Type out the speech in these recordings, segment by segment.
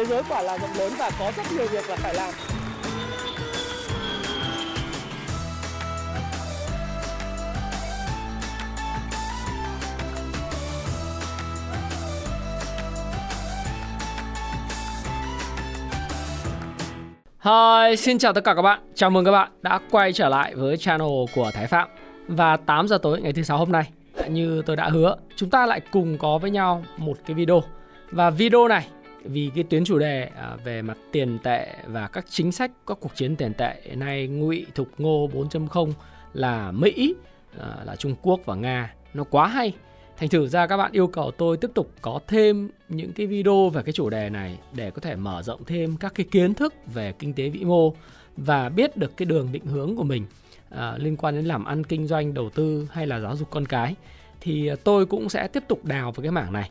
thế giới quả là rộng lớn và có rất nhiều việc là phải làm. Hi, xin chào tất cả các bạn. Chào mừng các bạn đã quay trở lại với channel của Thái Phạm. Và 8 giờ tối ngày thứ sáu hôm nay, như tôi đã hứa, chúng ta lại cùng có với nhau một cái video. Và video này vì cái tuyến chủ đề à, về mặt tiền tệ và các chính sách các cuộc chiến tiền tệ hiện nay ngụy thục ngô 4.0 là Mỹ, à, là Trung Quốc và Nga. Nó quá hay. Thành thử ra các bạn yêu cầu tôi tiếp tục có thêm những cái video về cái chủ đề này để có thể mở rộng thêm các cái kiến thức về kinh tế vĩ mô và biết được cái đường định hướng của mình à, liên quan đến làm ăn kinh doanh, đầu tư hay là giáo dục con cái. Thì à, tôi cũng sẽ tiếp tục đào vào cái mảng này.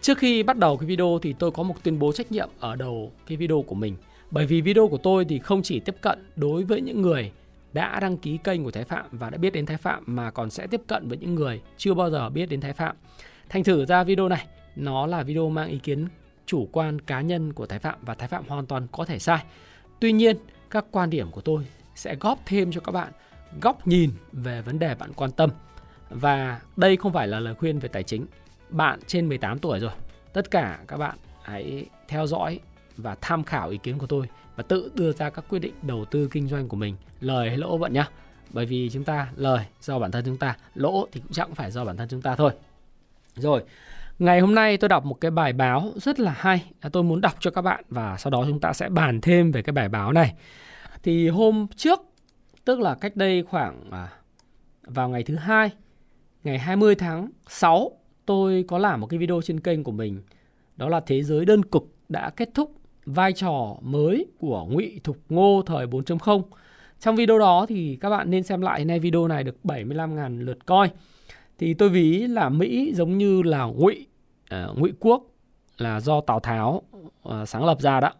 Trước khi bắt đầu cái video thì tôi có một tuyên bố trách nhiệm ở đầu cái video của mình. Bởi vì video của tôi thì không chỉ tiếp cận đối với những người đã đăng ký kênh của Thái Phạm và đã biết đến Thái Phạm mà còn sẽ tiếp cận với những người chưa bao giờ biết đến Thái Phạm. Thành thử ra video này nó là video mang ý kiến chủ quan cá nhân của Thái Phạm và Thái Phạm hoàn toàn có thể sai. Tuy nhiên, các quan điểm của tôi sẽ góp thêm cho các bạn góc nhìn về vấn đề bạn quan tâm. Và đây không phải là lời khuyên về tài chính. Bạn trên 18 tuổi rồi. Tất cả các bạn hãy theo dõi và tham khảo ý kiến của tôi và tự đưa ra các quyết định đầu tư kinh doanh của mình. Lời hay lỗ bạn nhá. Bởi vì chúng ta, lời do bản thân chúng ta, lỗ thì cũng chẳng phải do bản thân chúng ta thôi. Rồi, ngày hôm nay tôi đọc một cái bài báo rất là hay. À, tôi muốn đọc cho các bạn và sau đó chúng ta sẽ bàn thêm về cái bài báo này. Thì hôm trước, tức là cách đây khoảng à, vào ngày thứ hai, ngày 20 tháng 6 tôi có làm một cái video trên kênh của mình đó là thế giới đơn cực đã kết thúc vai trò mới của Ngụy Thục Ngô thời 4.0. Trong video đó thì các bạn nên xem lại nay video này được 75.000 lượt coi. Thì tôi ví là Mỹ giống như là Ngụy uh, Ngụy quốc là do Tào Tháo uh, sáng lập ra đó.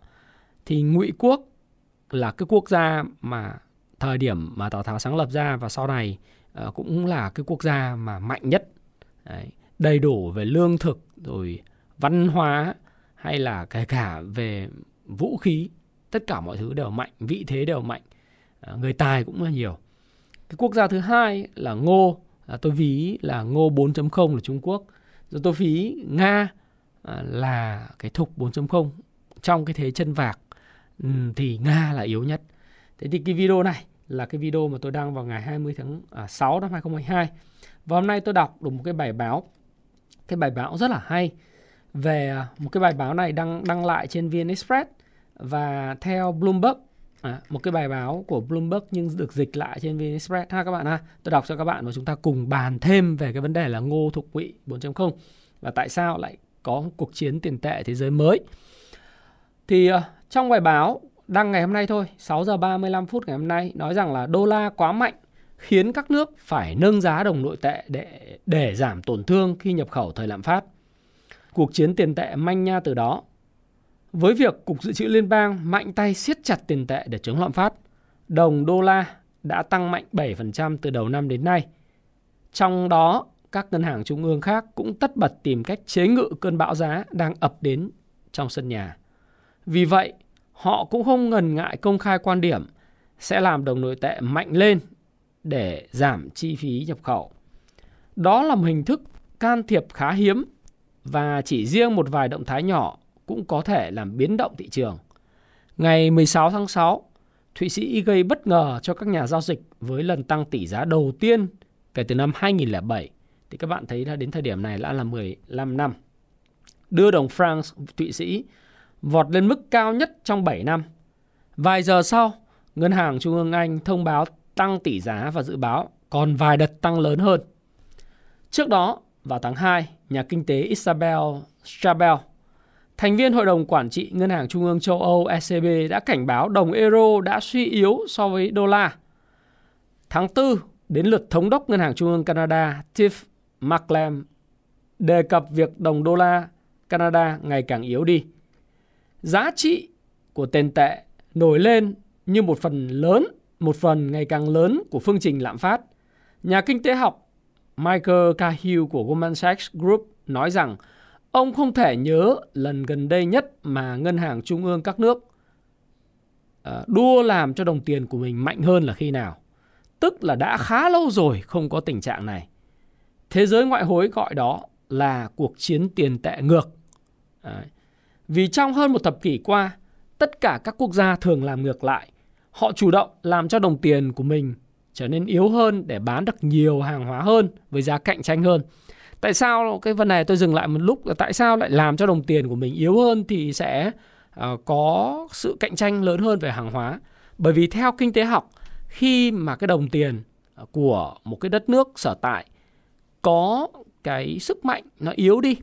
Thì Ngụy quốc là cái quốc gia mà thời điểm mà Tào Tháo sáng lập ra và sau này uh, cũng là cái quốc gia mà mạnh nhất. Đấy, đầy đủ về lương thực rồi văn hóa hay là kể cả về vũ khí tất cả mọi thứ đều mạnh vị thế đều mạnh. À, người tài cũng là nhiều. Cái quốc gia thứ hai là ngô. À, tôi ví là ngô 4.0 là Trung Quốc. Rồi tôi ví Nga à, là cái thục 4.0 trong cái thế chân vạc ừ, thì Nga là yếu nhất. Thế thì cái video này là cái video mà tôi đăng vào ngày 20 tháng à, 6 năm 2022 và hôm nay tôi đọc được một cái bài báo cái bài báo rất là hay về à, một cái bài báo này đăng đăng lại trên VN Express và theo Bloomberg à, một cái bài báo của Bloomberg nhưng được dịch lại trên VN Express ha các bạn ha. Tôi đọc cho các bạn và chúng ta cùng bàn thêm về cái vấn đề là ngô thục ngụy 4.0 và tại sao lại có cuộc chiến tiền tệ thế giới mới. Thì uh, trong bài báo đăng ngày hôm nay thôi, 6 giờ 35 phút ngày hôm nay nói rằng là đô la quá mạnh khiến các nước phải nâng giá đồng nội tệ để để giảm tổn thương khi nhập khẩu thời lạm phát. Cuộc chiến tiền tệ manh nha từ đó. Với việc Cục Dự trữ Liên bang mạnh tay siết chặt tiền tệ để chống lạm phát, đồng đô la đã tăng mạnh 7% từ đầu năm đến nay. Trong đó, các ngân hàng trung ương khác cũng tất bật tìm cách chế ngự cơn bão giá đang ập đến trong sân nhà. Vì vậy, họ cũng không ngần ngại công khai quan điểm sẽ làm đồng nội tệ mạnh lên để giảm chi phí nhập khẩu. Đó là một hình thức can thiệp khá hiếm và chỉ riêng một vài động thái nhỏ cũng có thể làm biến động thị trường. Ngày 16 tháng 6, Thụy Sĩ gây bất ngờ cho các nhà giao dịch với lần tăng tỷ giá đầu tiên kể từ năm 2007. Thì các bạn thấy là đến thời điểm này đã là 15 năm. Đưa đồng franc Thụy Sĩ vọt lên mức cao nhất trong 7 năm. Vài giờ sau, Ngân hàng Trung ương Anh thông báo tăng tỷ giá và dự báo còn vài đợt tăng lớn hơn. Trước đó, vào tháng 2, nhà kinh tế Isabel Schabel, thành viên Hội đồng Quản trị Ngân hàng Trung ương châu Âu ECB đã cảnh báo đồng euro đã suy yếu so với đô la. Tháng 4, đến lượt thống đốc Ngân hàng Trung ương Canada Tiff Macklem đề cập việc đồng đô la Canada ngày càng yếu đi. Giá trị của tiền tệ nổi lên như một phần lớn, một phần ngày càng lớn của phương trình lạm phát. Nhà kinh tế học Michael Cahill của Goldman Sachs Group nói rằng Ông không thể nhớ lần gần đây nhất mà ngân hàng trung ương các nước à, đua làm cho đồng tiền của mình mạnh hơn là khi nào. Tức là đã khá lâu rồi không có tình trạng này. Thế giới ngoại hối gọi đó là cuộc chiến tiền tệ ngược. Đấy. Vì trong hơn một thập kỷ qua, tất cả các quốc gia thường làm ngược lại. Họ chủ động làm cho đồng tiền của mình trở nên yếu hơn để bán được nhiều hàng hóa hơn với giá cạnh tranh hơn. Tại sao cái vấn này tôi dừng lại một lúc là tại sao lại làm cho đồng tiền của mình yếu hơn thì sẽ uh, có sự cạnh tranh lớn hơn về hàng hóa. Bởi vì theo kinh tế học, khi mà cái đồng tiền của một cái đất nước sở tại có cái sức mạnh nó yếu đi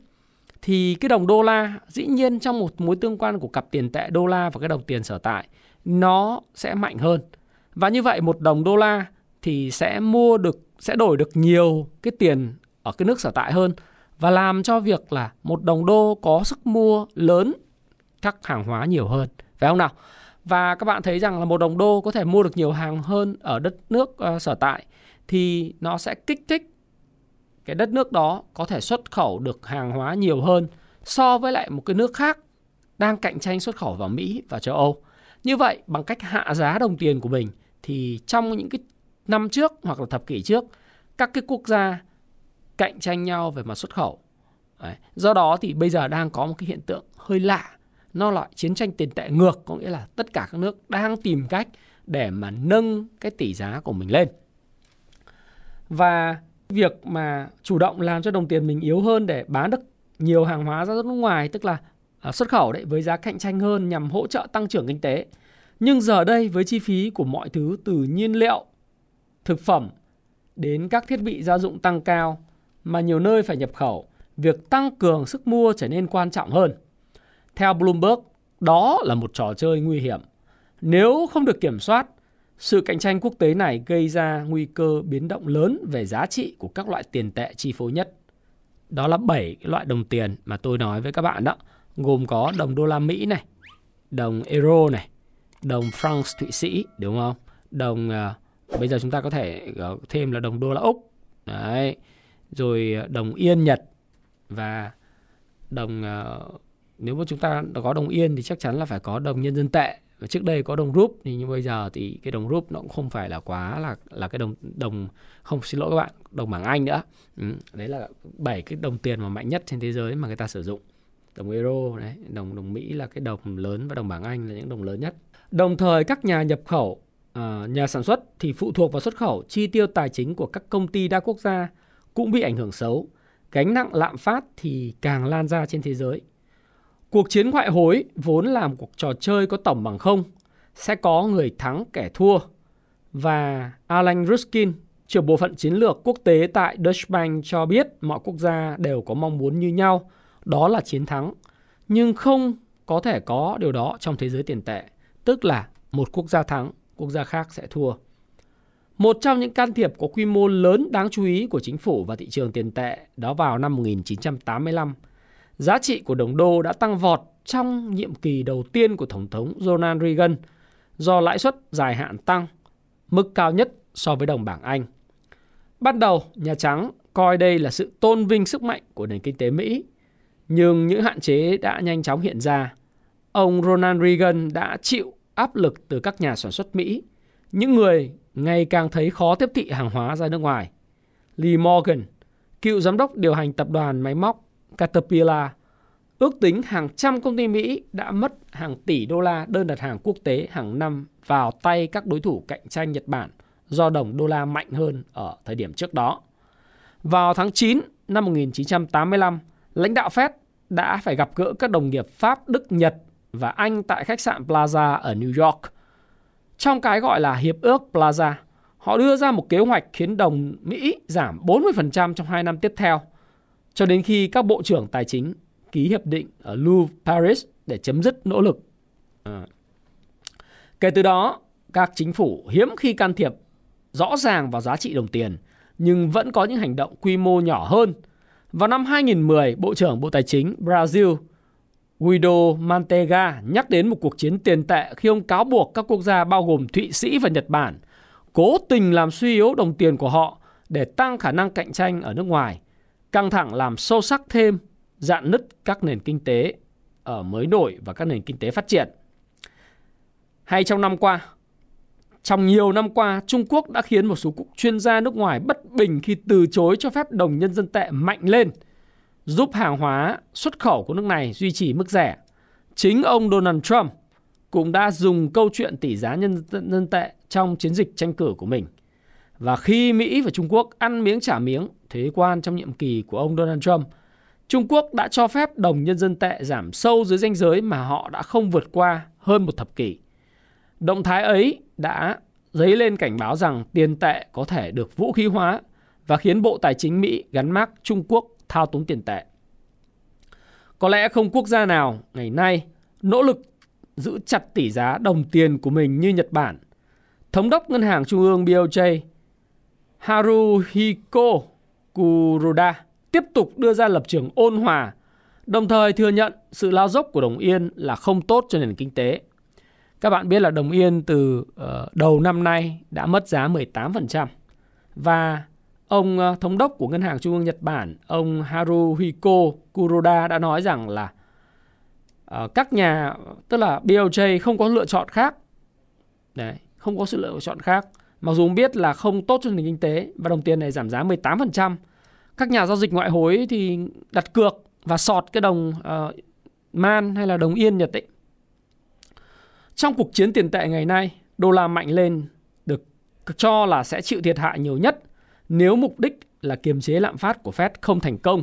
thì cái đồng đô la dĩ nhiên trong một mối tương quan của cặp tiền tệ đô la và cái đồng tiền sở tại nó sẽ mạnh hơn. Và như vậy một đồng đô la thì sẽ mua được sẽ đổi được nhiều cái tiền ở cái nước sở tại hơn và làm cho việc là một đồng đô có sức mua lớn các hàng hóa nhiều hơn phải không nào và các bạn thấy rằng là một đồng đô có thể mua được nhiều hàng hơn ở đất nước uh, sở tại thì nó sẽ kích thích cái đất nước đó có thể xuất khẩu được hàng hóa nhiều hơn so với lại một cái nước khác đang cạnh tranh xuất khẩu vào Mỹ và châu Âu. Như vậy bằng cách hạ giá đồng tiền của mình thì trong những cái năm trước hoặc là thập kỷ trước các cái quốc gia cạnh tranh nhau về mặt xuất khẩu. Đấy. Do đó thì bây giờ đang có một cái hiện tượng hơi lạ. Nó là chiến tranh tiền tệ ngược, có nghĩa là tất cả các nước đang tìm cách để mà nâng cái tỷ giá của mình lên. Và việc mà chủ động làm cho đồng tiền mình yếu hơn để bán được nhiều hàng hóa ra nước ngoài, tức là À, xuất khẩu đấy với giá cạnh tranh hơn nhằm hỗ trợ tăng trưởng kinh tế. Nhưng giờ đây với chi phí của mọi thứ từ nhiên liệu, thực phẩm đến các thiết bị gia dụng tăng cao mà nhiều nơi phải nhập khẩu, việc tăng cường sức mua trở nên quan trọng hơn. Theo Bloomberg, đó là một trò chơi nguy hiểm. Nếu không được kiểm soát, sự cạnh tranh quốc tế này gây ra nguy cơ biến động lớn về giá trị của các loại tiền tệ chi phối nhất. Đó là 7 loại đồng tiền mà tôi nói với các bạn đó, gồm có đồng đô la Mỹ này, đồng euro này, đồng franc Thụy Sĩ, đúng không? Đồng uh, bây giờ chúng ta có thể à, thêm là đồng đô la Úc. Đấy rồi à, đồng yên Nhật và đồng uh, nếu mà chúng ta có đồng yên thì chắc chắn là phải có đồng nhân dân tệ và trước đây có đồng rúp thì như bây giờ thì cái đồng rúp nó cũng không phải là quá là là cái đồng đồng không xin lỗi các bạn đồng bảng Anh nữa ừ, đấy là bảy cái đồng tiền mà mạnh nhất trên thế giới mà người ta sử dụng đồng euro đấy đồng đồng Mỹ là cái đồng lớn và đồng bảng Anh là những đồng lớn nhất đồng thời các nhà nhập khẩu uh, nhà sản xuất thì phụ thuộc vào xuất khẩu chi tiêu tài chính của các công ty đa quốc gia cũng bị ảnh hưởng xấu. Gánh nặng lạm phát thì càng lan ra trên thế giới. Cuộc chiến ngoại hối vốn là một cuộc trò chơi có tổng bằng không, sẽ có người thắng kẻ thua. Và Alan Ruskin, trưởng bộ phận chiến lược quốc tế tại Deutsche Bank cho biết mọi quốc gia đều có mong muốn như nhau, đó là chiến thắng. Nhưng không có thể có điều đó trong thế giới tiền tệ, tức là một quốc gia thắng, quốc gia khác sẽ thua. Một trong những can thiệp có quy mô lớn đáng chú ý của chính phủ và thị trường tiền tệ đó vào năm 1985. Giá trị của đồng đô đã tăng vọt trong nhiệm kỳ đầu tiên của Tổng thống Ronald Reagan do lãi suất dài hạn tăng, mức cao nhất so với đồng bảng Anh. Ban đầu, Nhà Trắng coi đây là sự tôn vinh sức mạnh của nền kinh tế Mỹ, nhưng những hạn chế đã nhanh chóng hiện ra. Ông Ronald Reagan đã chịu áp lực từ các nhà sản xuất Mỹ, những người ngày càng thấy khó tiếp thị hàng hóa ra nước ngoài. Lee Morgan, cựu giám đốc điều hành tập đoàn máy móc Caterpillar, ước tính hàng trăm công ty Mỹ đã mất hàng tỷ đô la đơn đặt hàng quốc tế hàng năm vào tay các đối thủ cạnh tranh Nhật Bản do đồng đô la mạnh hơn ở thời điểm trước đó. Vào tháng 9 năm 1985, lãnh đạo Fed đã phải gặp gỡ các đồng nghiệp Pháp, Đức, Nhật và Anh tại khách sạn Plaza ở New York – trong cái gọi là Hiệp ước Plaza, họ đưa ra một kế hoạch khiến đồng Mỹ giảm 40% trong 2 năm tiếp theo, cho đến khi các bộ trưởng tài chính ký hiệp định ở Louvre, Paris để chấm dứt nỗ lực. À. Kể từ đó, các chính phủ hiếm khi can thiệp rõ ràng vào giá trị đồng tiền, nhưng vẫn có những hành động quy mô nhỏ hơn. Vào năm 2010, Bộ trưởng Bộ Tài chính Brazil Guido Mantega nhắc đến một cuộc chiến tiền tệ khi ông cáo buộc các quốc gia bao gồm Thụy Sĩ và Nhật Bản cố tình làm suy yếu đồng tiền của họ để tăng khả năng cạnh tranh ở nước ngoài. Căng thẳng làm sâu sắc thêm dạn nứt các nền kinh tế ở mới nổi và các nền kinh tế phát triển. Hay trong năm qua, trong nhiều năm qua, Trung Quốc đã khiến một số chuyên gia nước ngoài bất bình khi từ chối cho phép đồng nhân dân tệ mạnh lên, giúp hàng hóa xuất khẩu của nước này duy trì mức rẻ. Chính ông Donald Trump cũng đã dùng câu chuyện tỷ giá nhân dân tệ trong chiến dịch tranh cử của mình. Và khi Mỹ và Trung Quốc ăn miếng trả miếng thuế quan trong nhiệm kỳ của ông Donald Trump, Trung Quốc đã cho phép đồng nhân dân tệ giảm sâu dưới ranh giới mà họ đã không vượt qua hơn một thập kỷ. Động thái ấy đã dấy lên cảnh báo rằng tiền tệ có thể được vũ khí hóa và khiến Bộ Tài chính Mỹ gắn mác Trung Quốc thao túng tiền tệ. Có lẽ không quốc gia nào ngày nay nỗ lực giữ chặt tỷ giá đồng tiền của mình như Nhật Bản. Thống đốc Ngân hàng Trung ương BOJ Haruhiko Kuroda tiếp tục đưa ra lập trường ôn hòa, đồng thời thừa nhận sự lao dốc của đồng yên là không tốt cho nền kinh tế. Các bạn biết là đồng yên từ ờ, đầu năm nay đã mất giá 18% và ông ờ, thống đốc của Ngân hàng Trung ương Nhật Bản, ông Haruhiko Kuroda đã nói rằng là ờ, các nhà tức là BOJ không có lựa chọn khác. Đấy, không có sự lựa chọn khác. Mặc dù biết là không tốt cho nền kinh tế và đồng tiền này giảm giá 18%, các nhà giao dịch ngoại hối thì đặt cược và sọt cái đồng uh, man hay là đồng yên Nhật ấy. Trong cuộc chiến tiền tệ ngày nay, đô la mạnh lên được cho là sẽ chịu thiệt hại nhiều nhất nếu mục đích là kiềm chế lạm phát của Fed không thành công.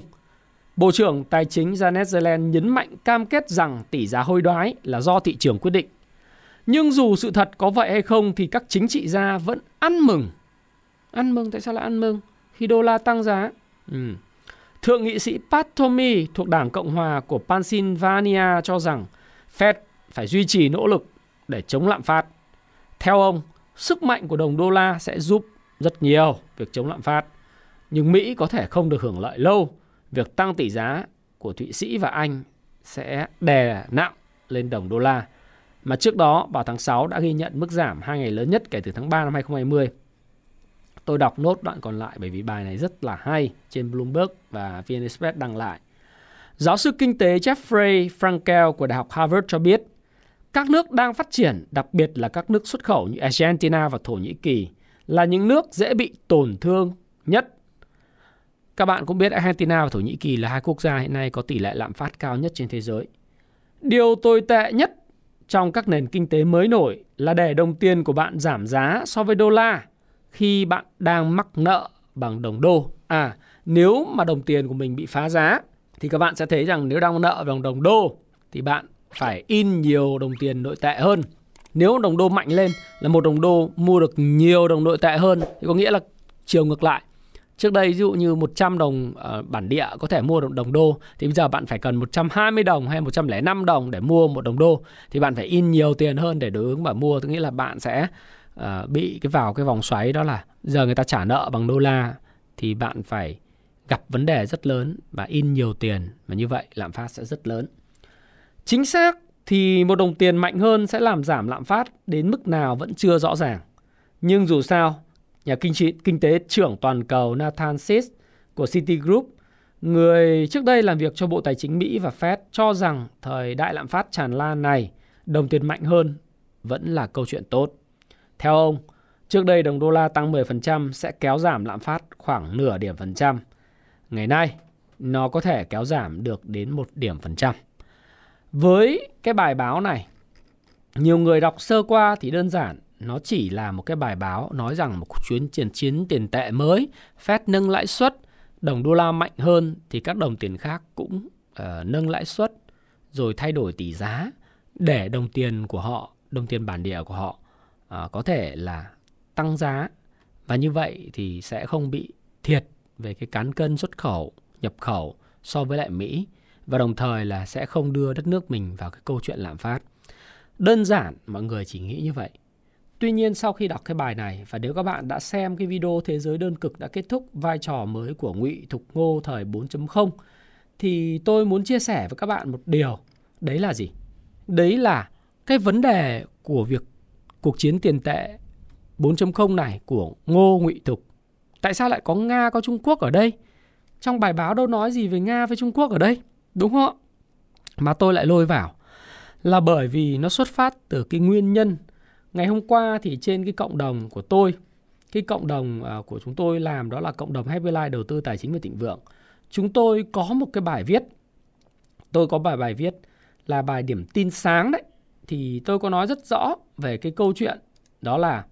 Bộ trưởng Tài chính Janet Yellen nhấn mạnh cam kết rằng tỷ giá hối đoái là do thị trường quyết định. Nhưng dù sự thật có vậy hay không thì các chính trị gia vẫn ăn mừng. Ăn mừng tại sao lại ăn mừng khi đô la tăng giá? Ừ. Thượng nghị sĩ Pat Tommy thuộc Đảng Cộng hòa của Pennsylvania cho rằng Fed phải duy trì nỗ lực để chống lạm phát. Theo ông, sức mạnh của đồng đô la sẽ giúp rất nhiều việc chống lạm phát. Nhưng Mỹ có thể không được hưởng lợi lâu. Việc tăng tỷ giá của Thụy Sĩ và Anh sẽ đè nặng lên đồng đô la. Mà trước đó vào tháng 6 đã ghi nhận mức giảm hai ngày lớn nhất kể từ tháng 3 năm 2020. Tôi đọc nốt đoạn còn lại bởi vì bài này rất là hay trên Bloomberg và VN Express đăng lại. Giáo sư kinh tế Jeffrey Frankel của Đại học Harvard cho biết, các nước đang phát triển, đặc biệt là các nước xuất khẩu như Argentina và Thổ Nhĩ Kỳ, là những nước dễ bị tổn thương nhất. Các bạn cũng biết Argentina và Thổ Nhĩ Kỳ là hai quốc gia hiện nay có tỷ lệ lạm phát cao nhất trên thế giới. Điều tồi tệ nhất trong các nền kinh tế mới nổi là để đồng tiền của bạn giảm giá so với đô la khi bạn đang mắc nợ bằng đồng đô. À, nếu mà đồng tiền của mình bị phá giá thì các bạn sẽ thấy rằng nếu đang nợ bằng đồng đô thì bạn phải in nhiều đồng tiền nội tệ hơn. Nếu đồng đô mạnh lên là một đồng đô mua được nhiều đồng nội tệ hơn thì có nghĩa là chiều ngược lại. Trước đây ví dụ như 100 đồng uh, bản địa có thể mua được đồng đô thì bây giờ bạn phải cần 120 đồng hay 105 đồng để mua một đồng đô thì bạn phải in nhiều tiền hơn để đối ứng và mua. Tức nghĩa là bạn sẽ uh, bị cái vào cái vòng xoáy đó là giờ người ta trả nợ bằng đô la thì bạn phải gặp vấn đề rất lớn và in nhiều tiền và như vậy lạm phát sẽ rất lớn. Chính xác thì một đồng tiền mạnh hơn sẽ làm giảm lạm phát đến mức nào vẫn chưa rõ ràng. Nhưng dù sao, nhà kinh, trị, kinh tế trưởng toàn cầu Nathan Sis của Citigroup, người trước đây làm việc cho Bộ Tài chính Mỹ và Fed cho rằng thời đại lạm phát tràn lan này, đồng tiền mạnh hơn vẫn là câu chuyện tốt. Theo ông, trước đây đồng đô la tăng 10% sẽ kéo giảm lạm phát khoảng nửa điểm phần trăm. Ngày nay, nó có thể kéo giảm được đến một điểm phần trăm. Với cái bài báo này, nhiều người đọc sơ qua thì đơn giản nó chỉ là một cái bài báo nói rằng một chuyến chiến chiến tiền tệ mới, Fed nâng lãi suất, đồng đô la mạnh hơn thì các đồng tiền khác cũng uh, nâng lãi suất rồi thay đổi tỷ giá để đồng tiền của họ, đồng tiền bản địa của họ uh, có thể là tăng giá. Và như vậy thì sẽ không bị thiệt về cái cán cân xuất khẩu, nhập khẩu so với lại Mỹ và đồng thời là sẽ không đưa đất nước mình vào cái câu chuyện lạm phát. Đơn giản, mọi người chỉ nghĩ như vậy. Tuy nhiên, sau khi đọc cái bài này, và nếu các bạn đã xem cái video Thế giới đơn cực đã kết thúc vai trò mới của Ngụy Thục Ngô thời 4.0 thì tôi muốn chia sẻ với các bạn một điều. Đấy là gì? Đấy là cái vấn đề của việc cuộc chiến tiền tệ 4.0 này của Ngô Ngụy Thục. Tại sao lại có Nga, có Trung Quốc ở đây? Trong bài báo đâu nói gì về Nga với Trung Quốc ở đây? Đúng không ạ? Mà tôi lại lôi vào. Là bởi vì nó xuất phát từ cái nguyên nhân. Ngày hôm qua thì trên cái cộng đồng của tôi cái cộng đồng à, của chúng tôi làm đó là cộng đồng Happy Life đầu tư tài chính và thịnh vượng. Chúng tôi có một cái bài viết. Tôi có bài bài viết là bài điểm tin sáng đấy. Thì tôi có nói rất rõ về cái câu chuyện. Đó là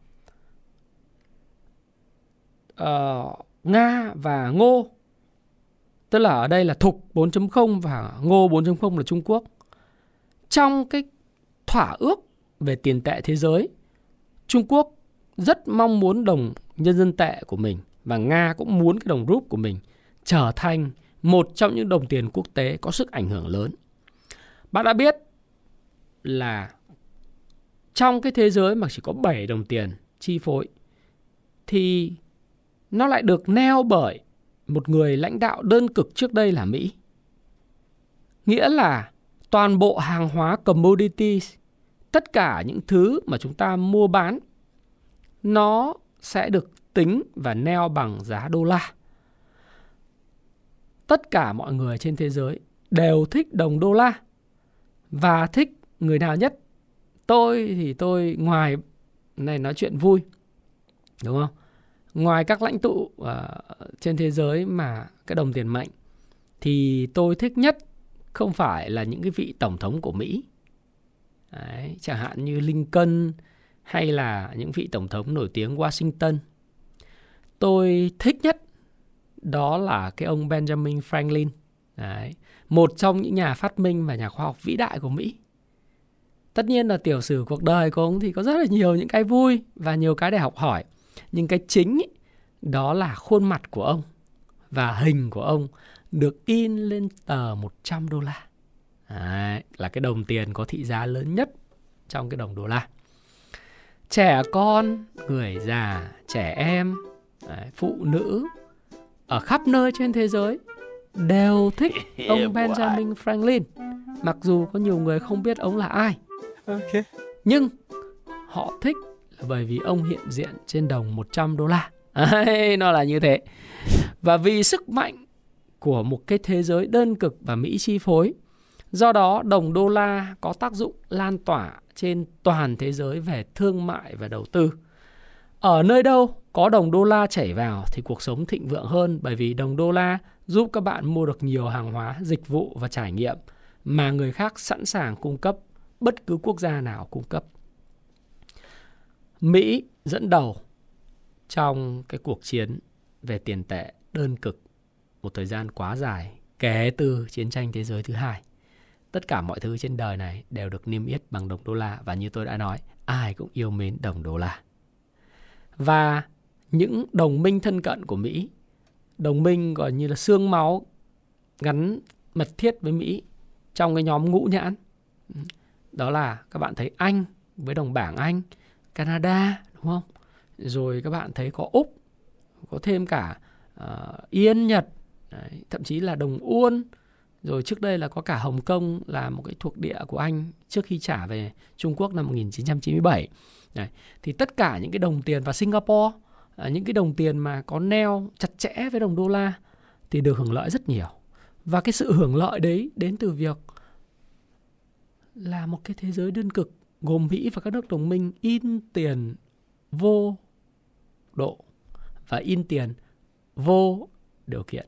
uh, Nga và Ngô tức là ở đây là Thục 4.0 và Ngô 4.0 là Trung Quốc trong cái thỏa ước về tiền tệ thế giới, Trung Quốc rất mong muốn đồng nhân dân tệ của mình và Nga cũng muốn cái đồng rúp của mình trở thành một trong những đồng tiền quốc tế có sức ảnh hưởng lớn. Bạn đã biết là trong cái thế giới mà chỉ có 7 đồng tiền chi phối thì nó lại được neo bởi một người lãnh đạo đơn cực trước đây là Mỹ. Nghĩa là toàn bộ hàng hóa commodities, tất cả những thứ mà chúng ta mua bán nó sẽ được tính và neo bằng giá đô la. Tất cả mọi người trên thế giới đều thích đồng đô la và thích người nào nhất. Tôi thì tôi ngoài này nói chuyện vui. Đúng không? Ngoài các lãnh tụ uh, trên thế giới mà cái đồng tiền mạnh thì tôi thích nhất không phải là những cái vị tổng thống của Mỹ. Đấy, chẳng hạn như Lincoln, hay là những vị tổng thống nổi tiếng Washington. Tôi thích nhất đó là cái ông Benjamin Franklin. Đấy, một trong những nhà phát minh và nhà khoa học vĩ đại của Mỹ. Tất nhiên là tiểu sử cuộc đời của ông thì có rất là nhiều những cái vui và nhiều cái để học hỏi. Nhưng cái chính ý, đó là khuôn mặt của ông và hình của ông được in lên tờ 100 đô la. Đấy, là cái đồng tiền có thị giá lớn nhất trong cái đồng đô la trẻ con người già trẻ em đấy, phụ nữ ở khắp nơi trên thế giới đều thích ông Benjamin Franklin mặc dù có nhiều người không biết ông là ai okay. nhưng họ thích bởi vì ông hiện diện trên đồng 100 đô la Đấy, nó là như thế và vì sức mạnh của một cái thế giới đơn cực và Mỹ chi phối do đó đồng đô la có tác dụng lan tỏa trên toàn thế giới về thương mại và đầu tư. Ở nơi đâu có đồng đô la chảy vào thì cuộc sống thịnh vượng hơn bởi vì đồng đô la giúp các bạn mua được nhiều hàng hóa, dịch vụ và trải nghiệm mà người khác sẵn sàng cung cấp, bất cứ quốc gia nào cung cấp. Mỹ dẫn đầu trong cái cuộc chiến về tiền tệ đơn cực một thời gian quá dài kể từ chiến tranh thế giới thứ hai tất cả mọi thứ trên đời này đều được niêm yết bằng đồng đô la và như tôi đã nói, ai cũng yêu mến đồng đô la. Và những đồng minh thân cận của Mỹ, đồng minh gọi như là xương máu gắn mật thiết với Mỹ trong cái nhóm ngũ nhãn. Đó là các bạn thấy Anh với đồng bảng Anh, Canada đúng không? Rồi các bạn thấy có Úc, có thêm cả uh, Yên Nhật, đấy, thậm chí là đồng Uôn, rồi trước đây là có cả Hồng Kông là một cái thuộc địa của Anh trước khi trả về Trung Quốc năm 1997. Đấy. Thì tất cả những cái đồng tiền và Singapore, uh, những cái đồng tiền mà có neo chặt chẽ với đồng đô la thì được hưởng lợi rất nhiều. Và cái sự hưởng lợi đấy đến từ việc là một cái thế giới đơn cực gồm Mỹ và các nước đồng minh in tiền vô độ và in tiền vô điều kiện.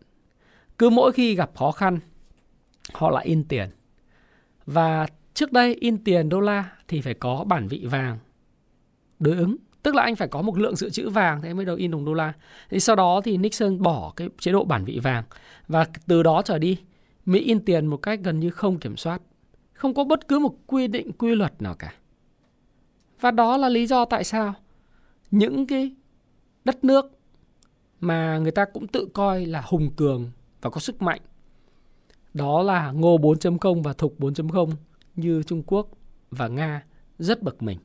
Cứ mỗi khi gặp khó khăn họ lại in tiền. Và trước đây in tiền đô la thì phải có bản vị vàng đối ứng. Tức là anh phải có một lượng dự trữ vàng thế mới đầu in đồng đô la. Thì sau đó thì Nixon bỏ cái chế độ bản vị vàng. Và từ đó trở đi, Mỹ in tiền một cách gần như không kiểm soát. Không có bất cứ một quy định, quy luật nào cả. Và đó là lý do tại sao những cái đất nước mà người ta cũng tự coi là hùng cường và có sức mạnh đó là Ngô 4.0 và Thục 4.0 như Trung Quốc và Nga rất bực mình.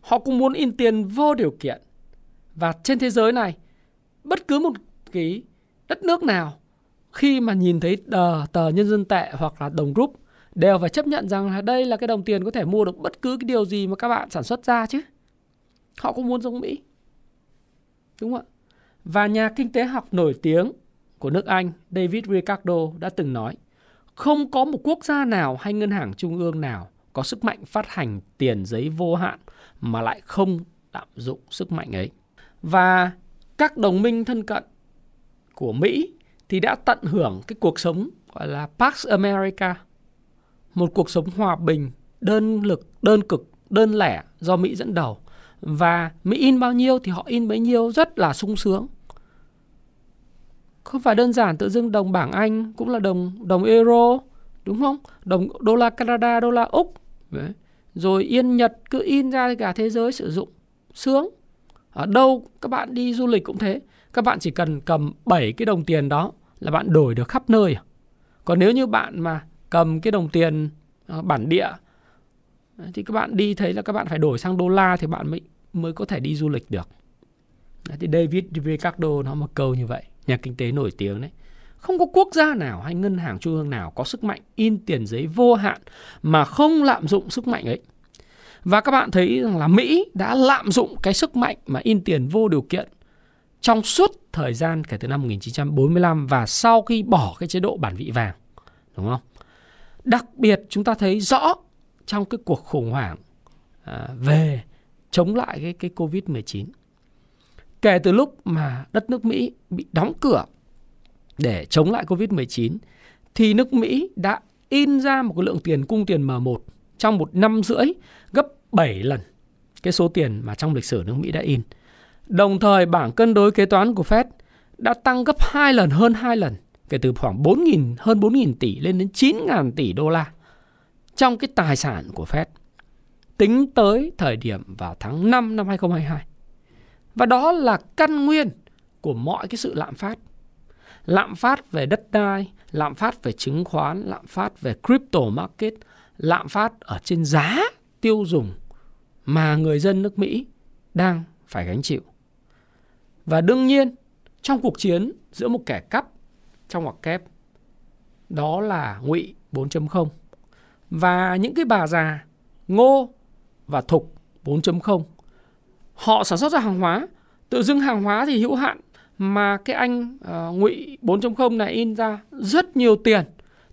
Họ cũng muốn in tiền vô điều kiện. Và trên thế giới này, bất cứ một cái đất nước nào khi mà nhìn thấy tờ, tờ nhân dân tệ hoặc là đồng rúp đều phải chấp nhận rằng là đây là cái đồng tiền có thể mua được bất cứ cái điều gì mà các bạn sản xuất ra chứ. Họ cũng muốn giống Mỹ. Đúng không ạ? Và nhà kinh tế học nổi tiếng của nước Anh David Ricardo đã từng nói không có một quốc gia nào hay ngân hàng trung ương nào có sức mạnh phát hành tiền giấy vô hạn mà lại không lạm dụng sức mạnh ấy. Và các đồng minh thân cận của Mỹ thì đã tận hưởng cái cuộc sống gọi là Pax America, một cuộc sống hòa bình, đơn lực, đơn cực, đơn lẻ do Mỹ dẫn đầu. Và Mỹ in bao nhiêu thì họ in bấy nhiêu rất là sung sướng. Không phải đơn giản tự dưng đồng bảng Anh cũng là đồng đồng euro, đúng không? Đồng đô la Canada, đô la Úc. Đấy. Rồi yên Nhật cứ in ra cả thế giới sử dụng. Sướng. Ở đâu các bạn đi du lịch cũng thế. Các bạn chỉ cần cầm 7 cái đồng tiền đó là bạn đổi được khắp nơi. À. Còn nếu như bạn mà cầm cái đồng tiền à, bản địa thì các bạn đi thấy là các bạn phải đổi sang đô la thì bạn mới mới có thể đi du lịch được. Thì David Ricardo nó một câu như vậy, nhà kinh tế nổi tiếng đấy. Không có quốc gia nào hay ngân hàng trung ương nào có sức mạnh in tiền giấy vô hạn mà không lạm dụng sức mạnh ấy. Và các bạn thấy rằng là Mỹ đã lạm dụng cái sức mạnh mà in tiền vô điều kiện trong suốt thời gian kể từ năm 1945 và sau khi bỏ cái chế độ bản vị vàng. Đúng không? Đặc biệt chúng ta thấy rõ trong cái cuộc khủng hoảng à, về chống lại cái, cái Covid-19. Kể từ lúc mà đất nước Mỹ bị đóng cửa để chống lại Covid-19 thì nước Mỹ đã in ra một cái lượng tiền cung tiền M1 trong một năm rưỡi gấp 7 lần cái số tiền mà trong lịch sử nước Mỹ đã in. Đồng thời bảng cân đối kế toán của Fed đã tăng gấp 2 lần hơn 2 lần kể từ khoảng 4.000 hơn 4.000 tỷ lên đến 9.000 tỷ đô la trong cái tài sản của Fed tính tới thời điểm vào tháng 5 năm 2022. Và đó là căn nguyên của mọi cái sự lạm phát. Lạm phát về đất đai, lạm phát về chứng khoán, lạm phát về crypto market, lạm phát ở trên giá tiêu dùng mà người dân nước Mỹ đang phải gánh chịu. Và đương nhiên, trong cuộc chiến giữa một kẻ cắp trong ngoặc kép, đó là ngụy 4.0 và những cái bà già ngô và thục 4.0 họ sản xuất ra hàng hóa. Tự dưng hàng hóa thì hữu hạn mà cái anh uh, ngụy 4.0 này in ra rất nhiều tiền.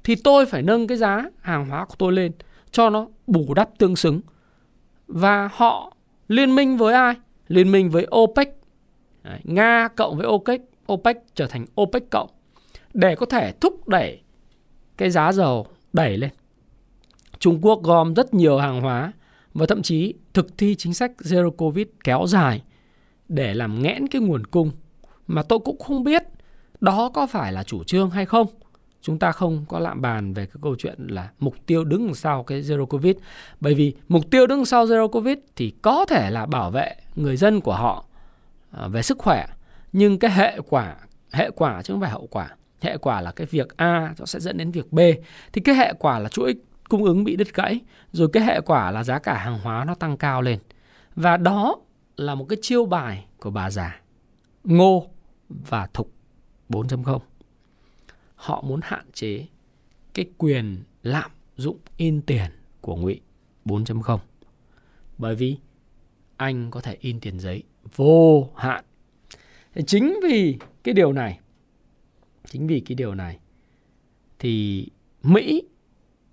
Thì tôi phải nâng cái giá hàng hóa của tôi lên cho nó bù đắp tương xứng. Và họ liên minh với ai? Liên minh với OPEC. Đấy, Nga cộng với OPEC OPEC trở thành OPEC cộng để có thể thúc đẩy cái giá dầu đẩy lên Trung Quốc gom rất nhiều hàng hóa và thậm chí thực thi chính sách Zero Covid kéo dài để làm nghẽn cái nguồn cung mà tôi cũng không biết đó có phải là chủ trương hay không. Chúng ta không có lạm bàn về cái câu chuyện là mục tiêu đứng sau cái Zero Covid. Bởi vì mục tiêu đứng sau Zero Covid thì có thể là bảo vệ người dân của họ à, về sức khỏe. Nhưng cái hệ quả, hệ quả chứ không phải hậu quả. Hệ quả là cái việc A nó sẽ dẫn đến việc B. Thì cái hệ quả là chuỗi cung ứng bị đứt gãy, rồi cái hệ quả là giá cả hàng hóa nó tăng cao lên. Và đó là một cái chiêu bài của bà già Ngô và Thục 4.0. Họ muốn hạn chế cái quyền lạm dụng in tiền của Ngụy 4.0. Bởi vì anh có thể in tiền giấy vô hạn. Chính vì cái điều này, chính vì cái điều này thì Mỹ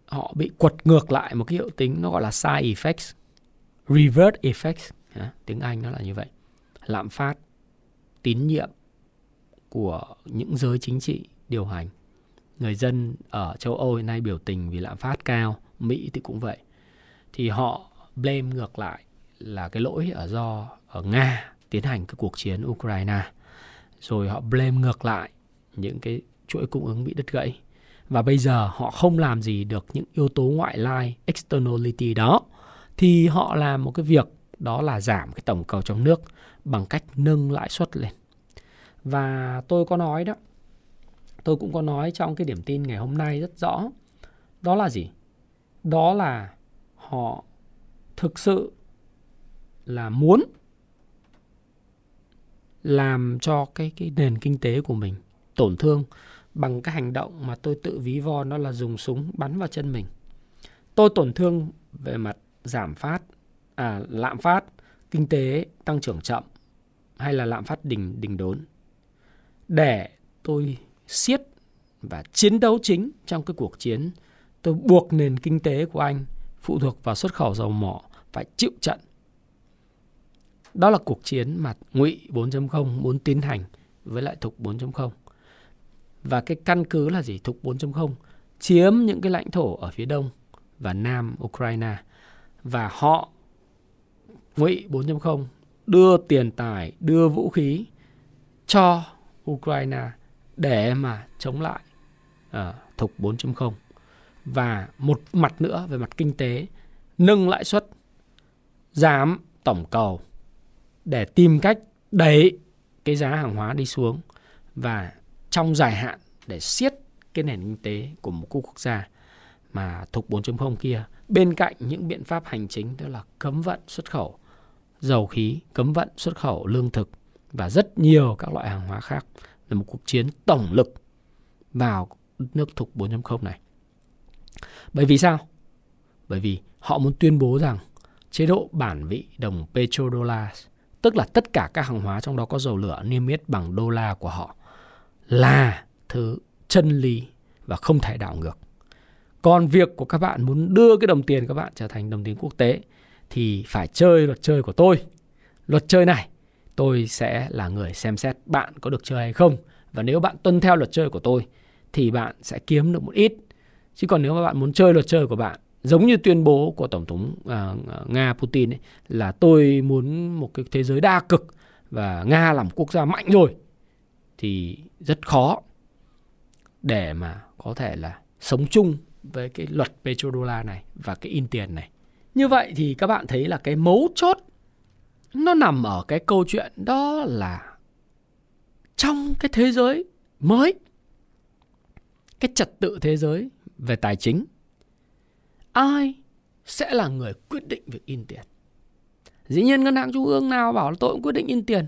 họ bị quật ngược lại một cái hiệu tính nó gọi là side effects, reverse effects, tiếng Anh nó là như vậy. Lạm phát, tín nhiệm của những giới chính trị điều hành. Người dân ở châu Âu hiện nay biểu tình vì lạm phát cao, Mỹ thì cũng vậy. Thì họ blame ngược lại là cái lỗi ở do ở Nga tiến hành cái cuộc chiến Ukraine. Rồi họ blame ngược lại những cái chuỗi cung ứng bị đứt gãy và bây giờ họ không làm gì được những yếu tố ngoại lai externality đó thì họ làm một cái việc đó là giảm cái tổng cầu trong nước bằng cách nâng lãi suất lên. Và tôi có nói đó, tôi cũng có nói trong cái điểm tin ngày hôm nay rất rõ. Đó là gì? Đó là họ thực sự là muốn làm cho cái cái nền kinh tế của mình tổn thương bằng cái hành động mà tôi tự ví von đó là dùng súng bắn vào chân mình. Tôi tổn thương về mặt giảm phát, à, lạm phát, kinh tế tăng trưởng chậm hay là lạm phát đỉnh đỉnh đốn để tôi siết và chiến đấu chính trong cái cuộc chiến tôi buộc nền kinh tế của anh phụ thuộc vào xuất khẩu dầu mỏ phải chịu trận. Đó là cuộc chiến mà Ngụy 4.0 muốn tiến hành với lại Thục 4.0. Và cái căn cứ là gì? Thục 4.0 chiếm những cái lãnh thổ ở phía đông và nam Ukraine. Và họ Ngụy 4.0 đưa tiền tài, đưa vũ khí cho Ukraine để mà chống lại uh, Thục 4.0 và một mặt nữa về mặt kinh tế nâng lãi suất giảm tổng cầu để tìm cách đẩy cái giá hàng hóa đi xuống. Và trong dài hạn để siết cái nền kinh tế của một quốc gia mà thuộc 4.0 kia bên cạnh những biện pháp hành chính đó là cấm vận xuất khẩu dầu khí, cấm vận xuất khẩu lương thực và rất nhiều các loại hàng hóa khác là một cuộc chiến tổng lực vào nước thuộc 4.0 này. Bởi vì sao? Bởi vì họ muốn tuyên bố rằng chế độ bản vị đồng petrodollar, tức là tất cả các hàng hóa trong đó có dầu lửa niêm yết bằng đô la của họ là thứ chân lý và không thể đảo ngược. Còn việc của các bạn muốn đưa cái đồng tiền các bạn trở thành đồng tiền quốc tế thì phải chơi luật chơi của tôi. Luật chơi này tôi sẽ là người xem xét bạn có được chơi hay không và nếu bạn tuân theo luật chơi của tôi thì bạn sẽ kiếm được một ít chứ còn nếu mà bạn muốn chơi luật chơi của bạn giống như tuyên bố của tổng thống uh, nga putin ấy, là tôi muốn một cái thế giới đa cực và nga làm quốc gia mạnh rồi thì rất khó để mà có thể là sống chung với cái luật petrodollar này và cái in tiền này. Như vậy thì các bạn thấy là cái mấu chốt nó nằm ở cái câu chuyện đó là trong cái thế giới mới, cái trật tự thế giới về tài chính, ai sẽ là người quyết định việc in tiền? Dĩ nhiên ngân hàng trung ương nào bảo là tôi cũng quyết định in tiền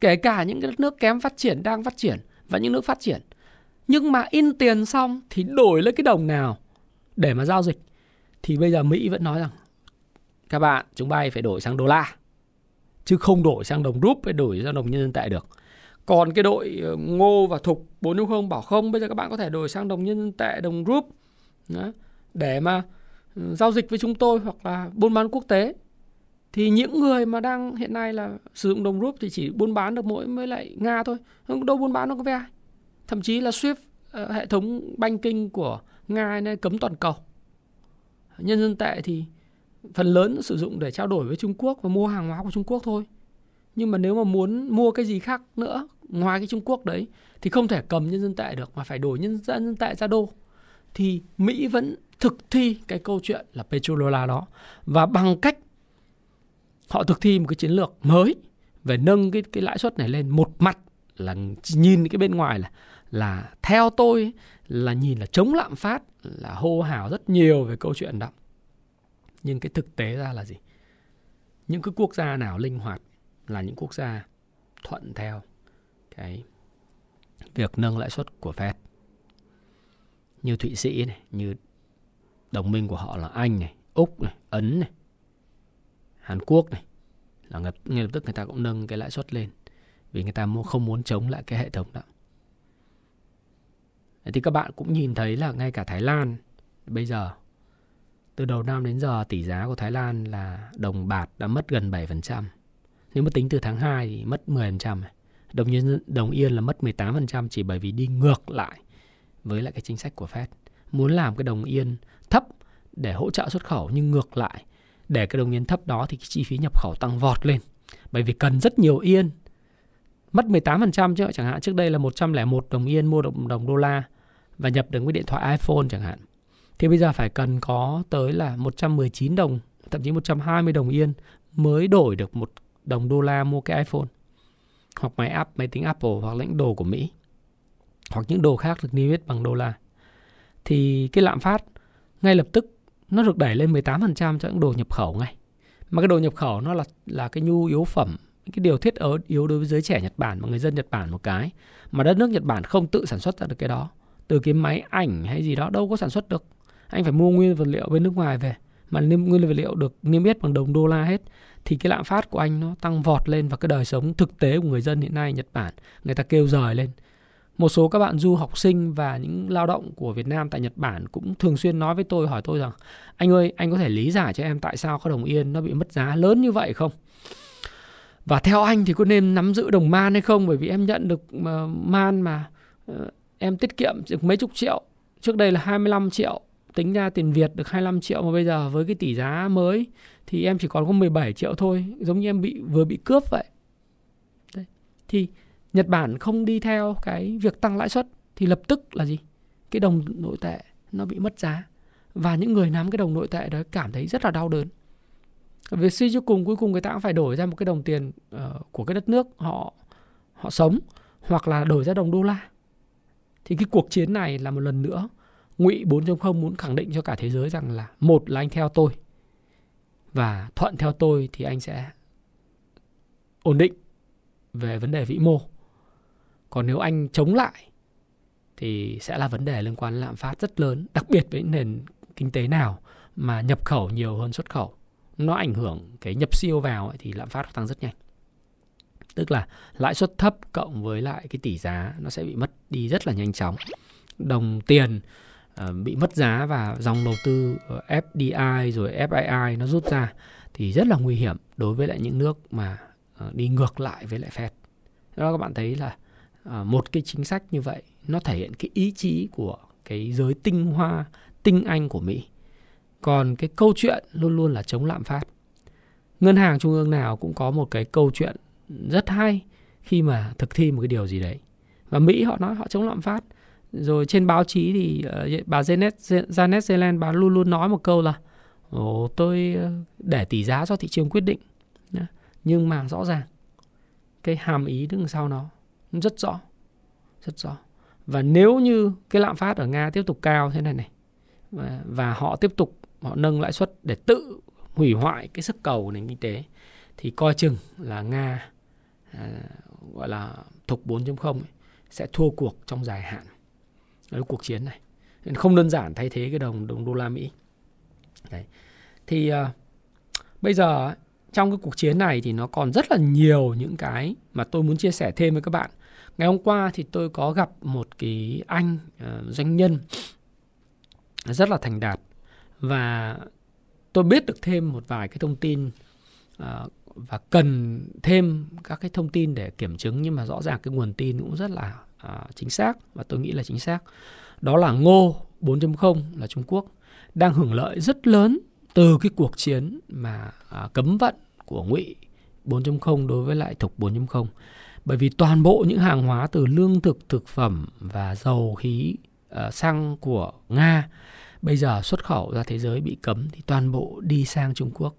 kể cả những cái nước kém phát triển, đang phát triển và những nước phát triển. Nhưng mà in tiền xong thì đổi lấy cái đồng nào để mà giao dịch. Thì bây giờ mỹ vẫn nói rằng, các bạn, chúng bay phải đổi sang đô la. Chứ không đổi sang đồng rúp hay đổi sang đồng nhân dân tệ được. Còn cái đội ờ, ngô và thục 4.0 bảo không, bây giờ các bạn có thể đổi sang đồng nhân dân tệ, đồng rúp để mà ừ, giao dịch với chúng tôi hoặc là buôn bán quốc tế thì những người mà đang hiện nay là sử dụng đồng rúp thì chỉ buôn bán được mỗi với lại nga thôi đâu buôn bán được với ai thậm chí là swift ờ, hệ thống banking của nga này cấm toàn cầu nhân dân tệ thì phần lớn sử dụng để trao đổi với Trung Quốc và mua hàng hóa của Trung Quốc thôi. Nhưng mà nếu mà muốn mua cái gì khác nữa, ngoài cái Trung Quốc đấy, thì không thể cầm nhân dân tệ được mà phải đổi nhân dân tệ ra đô. Thì Mỹ vẫn thực thi cái câu chuyện là petrodollar đó và bằng cách họ thực thi một cái chiến lược mới về nâng cái cái lãi suất này lên một mặt là nhìn cái bên ngoài là là theo tôi là nhìn là chống lạm phát là hô hào rất nhiều về câu chuyện đó. Nhưng cái thực tế ra là gì? Những cái quốc gia nào linh hoạt là những quốc gia thuận theo cái việc nâng lãi suất của Fed. Như Thụy Sĩ này, như đồng minh của họ là Anh này, Úc này, Ấn này, Hàn Quốc này là ngay, ngay lập tức người ta cũng nâng cái lãi suất lên vì người ta không muốn chống lại cái hệ thống đó. Thì các bạn cũng nhìn thấy là ngay cả Thái Lan bây giờ từ đầu năm đến giờ tỷ giá của Thái Lan là đồng bạc đã mất gần 7%. Nếu mà tính từ tháng 2 thì mất 10%. Đồng nhân đồng yên là mất 18% chỉ bởi vì đi ngược lại với lại cái chính sách của Fed. Muốn làm cái đồng yên thấp để hỗ trợ xuất khẩu nhưng ngược lại để cái đồng yên thấp đó thì cái chi phí nhập khẩu tăng vọt lên. Bởi vì cần rất nhiều yên. Mất 18% chứ chẳng hạn. Trước đây là 101 đồng yên mua đồng, đồng đô la và nhập được cái điện thoại iPhone chẳng hạn. Thì bây giờ phải cần có tới là 119 đồng, thậm chí 120 đồng yên mới đổi được một đồng đô la mua cái iPhone. Hoặc máy app máy tính Apple hoặc lãnh đồ của Mỹ. Hoặc những đồ khác được niêm yết bằng đô la. Thì cái lạm phát ngay lập tức nó được đẩy lên 18% cho những đồ nhập khẩu ngay. Mà cái đồ nhập khẩu nó là là cái nhu yếu phẩm, cái điều thiết yếu đối với giới trẻ Nhật Bản và người dân Nhật Bản một cái mà đất nước Nhật Bản không tự sản xuất ra được cái đó. Từ cái máy ảnh hay gì đó đâu có sản xuất được anh phải mua nguyên vật liệu bên nước ngoài về mà nguyên vật liệu được niêm yết bằng đồng đô la hết thì cái lạm phát của anh nó tăng vọt lên và cái đời sống thực tế của người dân hiện nay Nhật Bản người ta kêu rời lên một số các bạn du học sinh và những lao động của Việt Nam tại Nhật Bản cũng thường xuyên nói với tôi, hỏi tôi rằng, anh ơi, anh có thể lý giải cho em tại sao có đồng yên nó bị mất giá lớn như vậy không? Và theo anh thì có nên nắm giữ đồng man hay không? Bởi vì em nhận được ờ, man mà ờ, em tiết kiệm được mấy chục triệu. Trước đây là 25 triệu, tính ra tiền Việt được 25 triệu, mà bây giờ với cái tỷ giá mới thì em chỉ còn có 17 triệu thôi, giống như em bị, vừa bị cướp vậy. Đấy. thì Nhật Bản không đi theo cái việc tăng lãi suất thì lập tức là gì? Cái đồng nội tệ nó bị mất giá. Và những người nắm cái đồng nội tệ đó cảm thấy rất là đau đớn. Vì suy cho cùng cuối cùng người ta cũng phải đổi ra một cái đồng tiền uh, của cái đất nước họ họ sống hoặc là đổi ra đồng đô la. Thì cái cuộc chiến này là một lần nữa ngụy 4.0 muốn khẳng định cho cả thế giới rằng là một là anh theo tôi và thuận theo tôi thì anh sẽ ổn định về vấn đề vĩ mô còn nếu anh chống lại thì sẽ là vấn đề liên quan đến lạm phát rất lớn đặc biệt với nền kinh tế nào mà nhập khẩu nhiều hơn xuất khẩu. Nó ảnh hưởng cái nhập siêu vào ấy, thì lạm phát tăng rất nhanh. Tức là lãi suất thấp cộng với lại cái tỷ giá nó sẽ bị mất đi rất là nhanh chóng. Đồng tiền uh, bị mất giá và dòng đầu tư FDI rồi FII nó rút ra thì rất là nguy hiểm đối với lại những nước mà uh, đi ngược lại với lại Fed. Đó các bạn thấy là À, một cái chính sách như vậy nó thể hiện cái ý chí của cái giới tinh hoa, tinh anh của Mỹ. Còn cái câu chuyện luôn luôn là chống lạm phát. Ngân hàng trung ương nào cũng có một cái câu chuyện rất hay khi mà thực thi một cái điều gì đấy. Và Mỹ họ nói họ chống lạm phát rồi trên báo chí thì uh, bà Janet Janet Yellen bà luôn luôn nói một câu là Ồ, tôi ờ, để tỷ giá do thị trường quyết định nhưng mà rõ ràng cái hàm ý đứng sau nó rất rõ. Rất rõ. Và nếu như cái lạm phát ở Nga tiếp tục cao thế này này và, và họ tiếp tục họ nâng lãi suất để tự hủy hoại cái sức cầu của nền kinh tế thì coi chừng là Nga à, gọi là thục 4.0 ấy, sẽ thua cuộc trong dài hạn ở cuộc chiến này. Nên không đơn giản thay thế cái đồng đồng đô la Mỹ. Đấy. thì à, bây giờ trong cái cuộc chiến này thì nó còn rất là nhiều những cái mà tôi muốn chia sẻ thêm với các bạn ngày hôm qua thì tôi có gặp một cái anh uh, doanh nhân rất là thành đạt và tôi biết được thêm một vài cái thông tin uh, và cần thêm các cái thông tin để kiểm chứng nhưng mà rõ ràng cái nguồn tin cũng rất là ờ, chính xác và tôi nghĩ là chính xác. Đó là ngô 4.0 là Trung Quốc đang hưởng lợi rất lớn từ cái cuộc chiến mà cấm vận của ngụy 4.0 đối với lại thục 4.0 bởi vì toàn bộ những hàng hóa từ lương thực thực phẩm và dầu khí uh, xăng của nga bây giờ xuất khẩu ra thế giới bị cấm thì toàn bộ đi sang trung quốc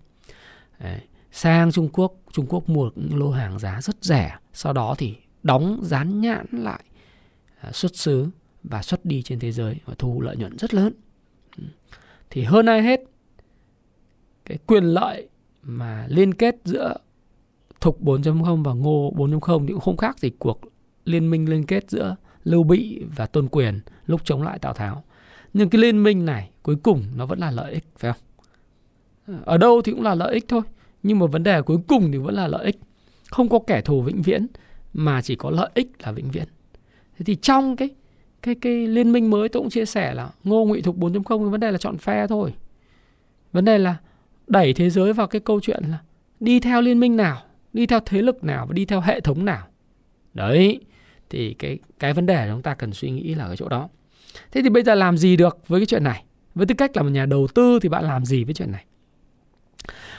Đấy. sang trung quốc trung quốc mua những lô hàng giá rất rẻ sau đó thì đóng dán nhãn lại ờ, xuất xứ và xuất đi trên thế giới và thu lợi nhuận rất lớn thì hơn ai hết cái quyền lợi mà liên kết giữa thục 4.0 và ngô 4.0 thì cũng không khác gì cuộc liên minh liên kết giữa Lưu Bị và Tôn Quyền lúc chống lại Tào Tháo. Nhưng cái liên minh này cuối cùng nó vẫn là lợi ích phải không? Ờ, ở đâu thì cũng là lợi ích thôi, nhưng mà vấn đề cuối cùng thì vẫn là lợi ích. Không có kẻ thù vĩnh viễn mà chỉ có lợi ích là vĩnh viễn. Thế thì trong cái cái cái liên minh mới tôi cũng chia sẻ là Ngô Ngụy Thục 4.0 vấn đề là chọn phe thôi. Vấn đề là đẩy thế giới vào cái câu chuyện là đi theo liên minh nào, đi theo thế lực nào và đi theo hệ thống nào. Đấy, thì cái cái vấn đề chúng ta cần suy nghĩ là ở chỗ đó. Thế thì bây giờ làm gì được với cái chuyện này? Với tư cách là một nhà đầu tư thì bạn làm gì với chuyện này?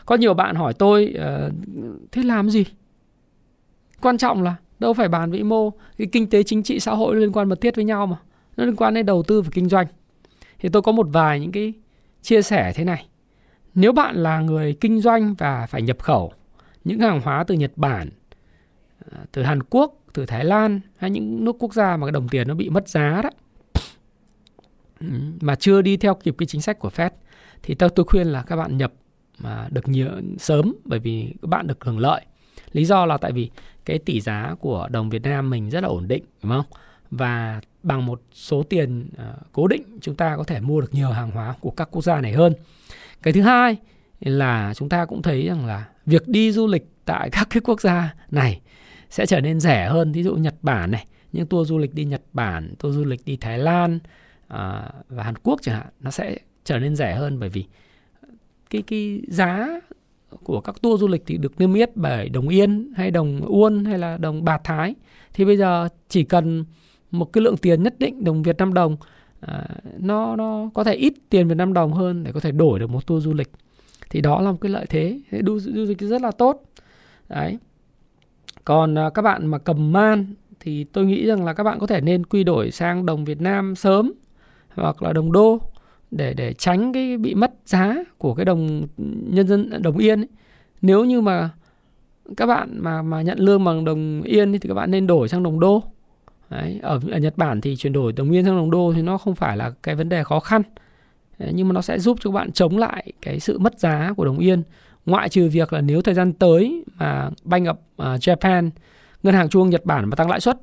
Có nhiều bạn hỏi tôi uh, thế làm gì? Quan trọng là đâu phải bàn vĩ mô cái kinh tế chính trị xã hội liên quan mật thiết với nhau mà nó liên quan đến đầu tư và kinh doanh thì tôi có một vài những cái chia sẻ thế này nếu bạn là người kinh doanh và phải nhập khẩu những hàng hóa từ Nhật Bản à, từ Hàn Quốc từ Thái Lan hay những nước quốc gia mà cái đồng tiền nó bị mất giá đó. Mà chưa đi theo kịp cái chính sách của Fed thì tôi tôi khuyên là các bạn nhập mà được nhiều sớm bởi vì các bạn được hưởng lợi. Lý do là tại vì cái tỷ giá của đồng Việt Nam mình rất là ổn định đúng không? Và bằng một số tiền uh, cố định chúng ta có thể mua được nhiều hàng hóa của các quốc gia này hơn. Cái thứ hai là chúng ta cũng thấy rằng là việc đi du lịch tại các cái quốc gia này sẽ trở nên rẻ hơn ví dụ Nhật Bản này. Những tour du lịch đi Nhật Bản, tour du lịch đi Thái Lan à, và Hàn Quốc chẳng hạn nó sẽ trở nên rẻ hơn bởi vì cái cái giá của các tour du lịch thì được niêm yết bởi đồng yên hay đồng uôn hay là đồng bạc thái. Thì bây giờ chỉ cần một cái lượng tiền nhất định đồng Việt Nam đồng à, nó nó có thể ít tiền Việt Nam đồng hơn để có thể đổi được một tour du lịch thì đó là một cái lợi thế du, du lịch rất là tốt. Đấy. Còn à, các bạn mà cầm man thì tôi nghĩ rằng là các bạn có thể nên quy đổi sang đồng Việt Nam sớm hoặc là đồng đô để để tránh cái bị mất giá của cái đồng nhân dân đồng yên ấy. nếu như mà các bạn mà mà nhận lương bằng đồng yên thì các bạn nên đổi sang đồng đô. Đấy, ở, ở Nhật Bản thì chuyển đổi đồng yên sang đồng đô thì nó không phải là cái vấn đề khó khăn nhưng mà nó sẽ giúp cho các bạn chống lại cái sự mất giá của đồng yên. Ngoại trừ việc là nếu thời gian tới mà Bank of à, Japan, ngân hàng trung ương Nhật Bản mà tăng lãi suất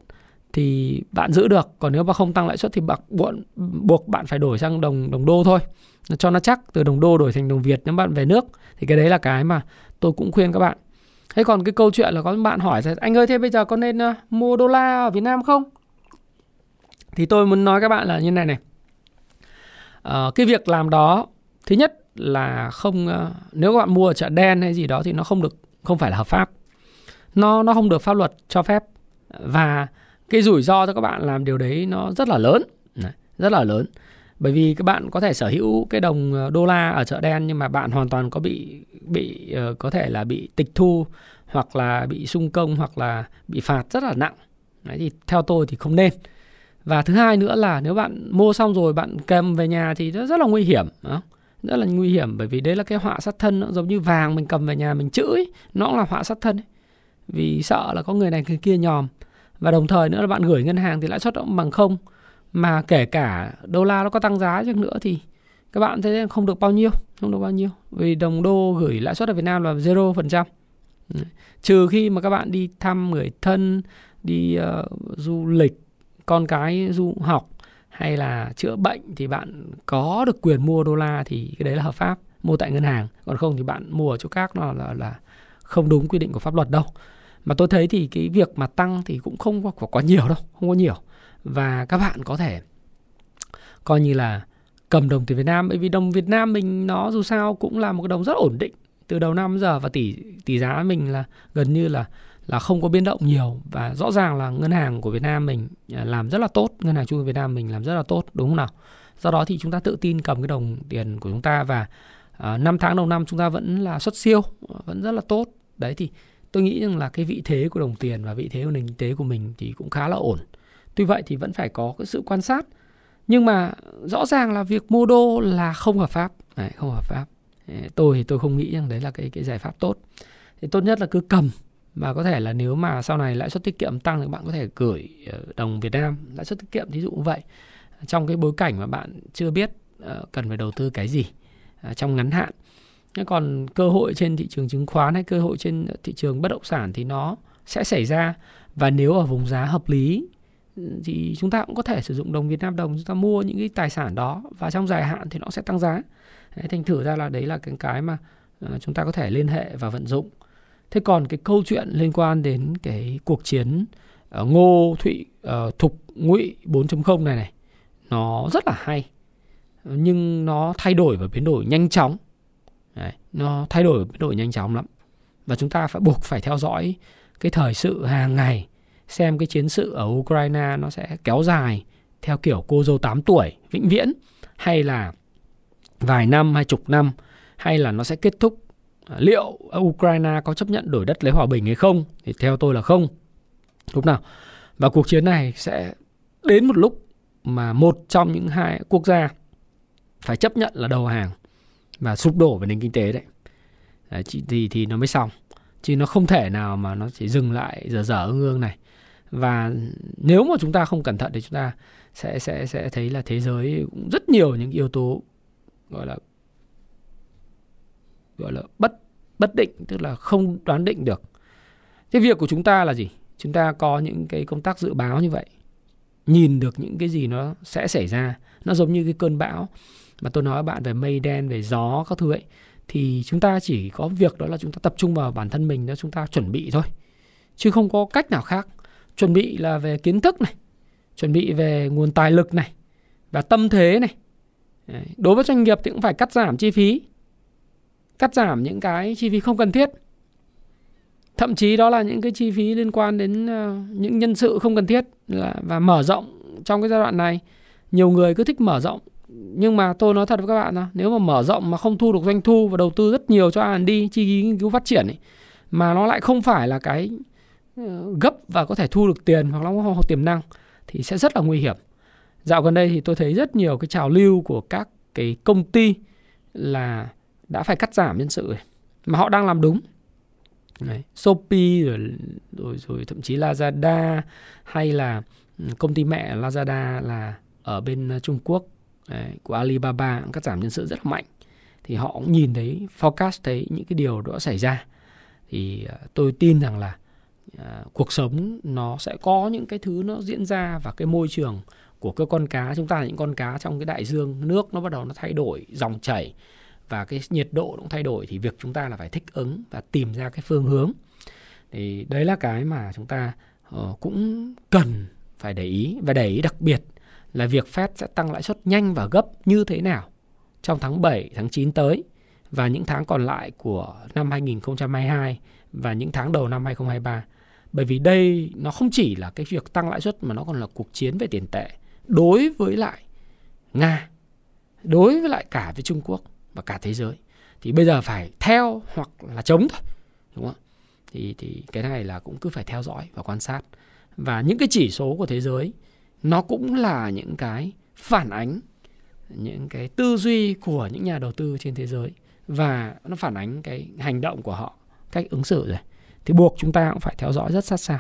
thì bạn giữ được. Còn nếu mà không tăng lãi suất thì bạn buộc buộc bạn phải đổi sang đồng đồng đô thôi. Cho nó chắc, từ đồng đô đổi thành đồng Việt nếu bạn về nước. Thì cái đấy là cái mà tôi cũng khuyên các bạn. Thế còn cái câu chuyện là có bạn hỏi là, anh ơi, thế bây giờ có nên à, mua đô la ở Việt Nam không? Thì tôi muốn nói các bạn là như này này. Ờ, cái việc làm đó thứ nhất là không uh, nếu các bạn mua ở chợ đen hay gì đó thì nó không được không phải là hợp pháp. Nó nó không được pháp luật cho phép. Và cái rủi ro cho các bạn làm điều đấy nó rất là lớn. Rất là lớn. Bởi vì các bạn có thể sở hữu cái đồng ờ, đô la ở chợ đen nhưng mà bạn hoàn toàn có bị bị có thể là bị tịch thu hoặc là bị sung công hoặc là bị phạt rất là nặng. Đấy thì theo tôi thì không nên và thứ hai nữa là nếu bạn mua xong rồi bạn cầm về nhà thì nó rất là nguy hiểm đó. rất là nguy hiểm bởi vì đấy là cái họa sát thân nó giống như vàng mình cầm về nhà mình chữ ấy, nó cũng là họa sát thân ấy. vì sợ là có người này người kia nhòm. Và đồng thời nữa là bạn gửi ngân hàng thì lãi suất cũng bằng không. Mà kể cả đô la nó có tăng giá chắc nữa thì các bạn thấy không được bao nhiêu không được bao nhiêu. Vì đồng đô gửi lãi suất ở Việt Nam là 0% trừ khi mà các bạn đi thăm người thân đi uh, du lịch con cái du học hay là chữa bệnh thì bạn có được quyền mua đô la thì cái đấy là hợp pháp mua tại ngân hàng. Còn không thì bạn mua ở chỗ khác nó là là không đúng quy định của pháp luật đâu. Mà tôi thấy thì cái việc mà tăng thì cũng không có, có quá nhiều đâu không có nhiều. Và các bạn có thể coi như là cầm đồng tiền Việt Nam bởi vì đồng Việt Nam mình nó dù sao cũng là một cái đồng rất ổn định. Từ đầu năm giờ và tỷ tỷ giá mình là gần như là là không có biến động nhiều và rõ ràng là ngân hàng của Việt Nam mình à, làm rất là tốt ngân hàng trung ương Việt Nam mình làm rất là tốt đúng không nào? Do đó thì chúng ta tự tin cầm cái đồng tiền của chúng ta và à, 5 tháng đầu năm chúng ta vẫn là xuất siêu vẫn rất là tốt. Đấy thì tôi nghĩ rằng là cái vị thế của đồng tiền và vị thế của nền kinh tế của mình thì cũng khá là ổn. Tuy vậy thì vẫn phải có cái sự quan sát. Nhưng mà rõ ràng là việc mua đô là không hợp pháp. Đấy, không hợp pháp. Tôi thì tôi không nghĩ rằng đấy là cái cái giải pháp tốt. Thì tốt nhất là cứ cầm và có thể là nếu mà sau này lãi suất tiết kiệm tăng thì bạn có thể gửi ờ, đồng Việt Nam lãi suất tiết kiệm ví dụ như vậy trong cái bối cảnh mà bạn chưa biết ờ, cần phải đầu tư cái gì ờ, trong ngắn hạn còn cơ hội trên thị trường chứng khoán hay cơ hội trên thị trường bất động sản thì nó sẽ xảy ra và nếu ở vùng giá hợp lý ừ, thì chúng ta cũng có thể sử dụng đồng Việt Nam đồng chúng ta mua những cái tài sản đó và trong dài hạn thì nó sẽ tăng giá. Đấy, thành thử ra là đấy là cái cái mà chúng ta có thể liên hệ và vận dụng. Thế còn cái câu chuyện liên quan đến cái cuộc chiến uh, Ngô Thụy uh, Thục Ngụy 4.0 này này nó rất là hay. Nhưng nó thay đổi và biến đổi nhanh chóng. Đấy, nó thay đổi và biến đổi nhanh chóng lắm. Và chúng ta phải buộc phải theo dõi cái thời sự hàng ngày xem cái chiến sự ở Ukraine nó sẽ kéo dài theo kiểu cô dâu 8 tuổi vĩnh viễn hay là vài năm hay chục năm hay là nó sẽ kết thúc À, liệu Ukraine có chấp nhận đổi đất lấy hòa bình hay không? Thì theo tôi là không. Lúc nào? Và cuộc chiến này sẽ đến một lúc mà một trong những hai quốc gia phải chấp nhận là đầu hàng và sụp đổ về nền kinh tế đấy, đấy thì thì nó mới xong. Chứ nó không thể nào mà nó chỉ dừng lại giờ dở ương ương này. Và nếu mà chúng ta không cẩn thận thì chúng ta sẽ sẽ sẽ thấy là thế giới cũng rất nhiều những yếu tố gọi là gọi là bất bất định, tức là không đoán định được. Cái việc của chúng ta là gì? Chúng ta có những cái công tác dự báo như vậy. Nhìn được những cái gì nó sẽ xảy ra. Nó giống như cái cơn bão mà tôi nói với bạn về mây đen, về gió các thứ ấy. Thì chúng ta chỉ có việc đó là chúng ta tập trung vào bản thân mình, đó chúng ta chuẩn bị thôi. Chứ không có cách nào khác. Chuẩn bị là về kiến thức này, chuẩn bị về nguồn tài lực này và tâm thế này. Đối với doanh nghiệp thì cũng phải cắt giảm chi phí cắt giảm những cái chi phí không cần thiết thậm chí đó là những cái chi phí liên quan đến ờ, những nhân sự không cần thiết là và mở rộng trong cái giai đoạn này nhiều người cứ thích mở rộng nhưng mà tôi nói thật với các bạn là nếu mà mở rộng mà không thu được doanh thu và đầu tư rất nhiều cho R&D chi phí nghiên cứu phát triển ấy, mà nó lại không phải là cái ờ, gấp và có thể thu được tiền hoặc là có tiềm năng thì sẽ rất là nguy hiểm. Dạo gần đây thì tôi thấy rất nhiều cái trào lưu của các cái công ty là đã phải cắt giảm nhân sự rồi, mà họ đang làm đúng. Đấy, Shopee rồi, rồi rồi thậm chí Lazada hay là ừ, công ty mẹ Lazada là ở bên ờ, Trung Quốc. Đấy, của Alibaba cũng cắt giảm nhân sự rất là mạnh. Thì họ cũng nhìn thấy forecast thấy những cái điều đó xảy ra. Thì ờ, tôi tin rằng là à, cuộc sống nó sẽ có những cái thứ nó diễn ra và cái môi trường của cái con cá chúng ta là những con cá trong cái đại dương nước nó bắt đầu nó thay đổi dòng chảy và cái nhiệt độ cũng thay đổi thì việc chúng ta là phải thích ứng và tìm ra cái phương hướng. Thì đấy là cái mà chúng ta uh, cũng cần phải để ý. Và để ý đặc biệt là việc Fed sẽ tăng lãi suất nhanh và gấp như thế nào trong tháng 7, tháng 9 tới và những tháng còn lại của năm 2022 và những tháng đầu năm 2023. Bởi vì đây nó không chỉ là cái việc tăng lãi suất mà nó còn là cuộc chiến về tiền tệ đối với lại Nga, đối với lại cả với Trung Quốc và cả thế giới. Thì bây giờ phải theo hoặc là chống thôi, đúng không? Thì thì cái này là cũng cứ phải theo dõi và quan sát. Và những cái chỉ số của thế giới nó cũng là những cái phản ánh những cái tư duy của những nhà đầu tư trên thế giới và nó phản ánh cái hành động của họ cách ứng xử rồi thì buộc chúng ta cũng phải theo dõi rất sát sao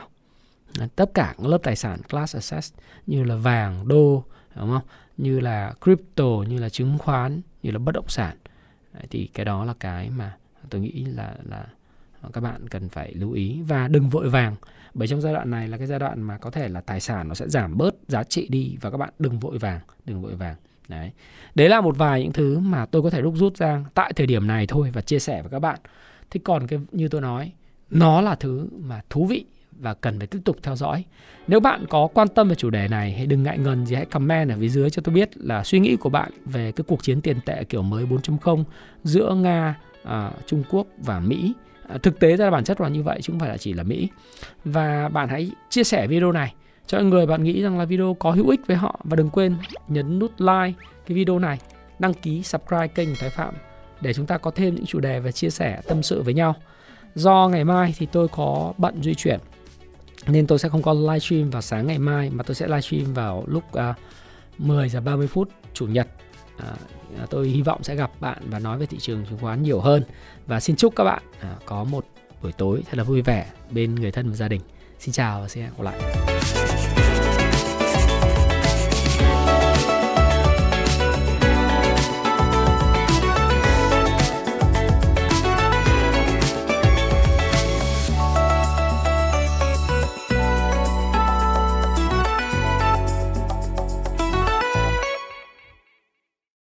tất cả các lớp tài sản class assets như là vàng đô đúng không như là crypto như là chứng khoán như là bất động sản thì cái đó là cái mà tôi nghĩ là là các bạn cần phải lưu ý. Và đừng vội vàng, bởi trong giai đoạn này là cái giai đoạn mà có thể là tài sản nó sẽ giảm bớt giá trị đi và các bạn đừng vội vàng, đừng vội vàng. Đấy. Đấy là một vài những thứ mà tôi có thể rút rút ra tại thời điểm này thôi và chia sẻ với các bạn. Thì còn cái, như tôi nói, nó là thứ mà thú vị và cần phải tiếp tục theo dõi. Nếu bạn có quan tâm về chủ đề này hãy đừng ngại ngần gì hãy comment ở phía dưới cho tôi biết là suy nghĩ của bạn về cái cuộc chiến tiền tệ kiểu mới 4.0 giữa Nga, à, Trung Quốc và Mỹ. À, thực tế ra bản chất là như vậy chứ không phải là chỉ là Mỹ. Và bạn hãy chia sẻ video này cho những người bạn nghĩ rằng là video có hữu ích với họ. Và đừng quên nhấn nút like cái video này đăng ký subscribe kênh của Thái Phạm để chúng ta có thêm những chủ đề và chia sẻ tâm sự với nhau. Do ngày mai thì tôi có bận di chuyển nên tôi sẽ không có livestream vào sáng ngày mai mà tôi sẽ livestream vào lúc à, uh, 10 giờ 30 phút chủ nhật. Uh, tôi hy vọng sẽ gặp bạn và nói về thị trường chứng khoán nhiều hơn. Và xin chúc các bạn uh, có một buổi tối thật là vui vẻ bên người thân và gia đình. Xin chào và xin hẹn gặp lại.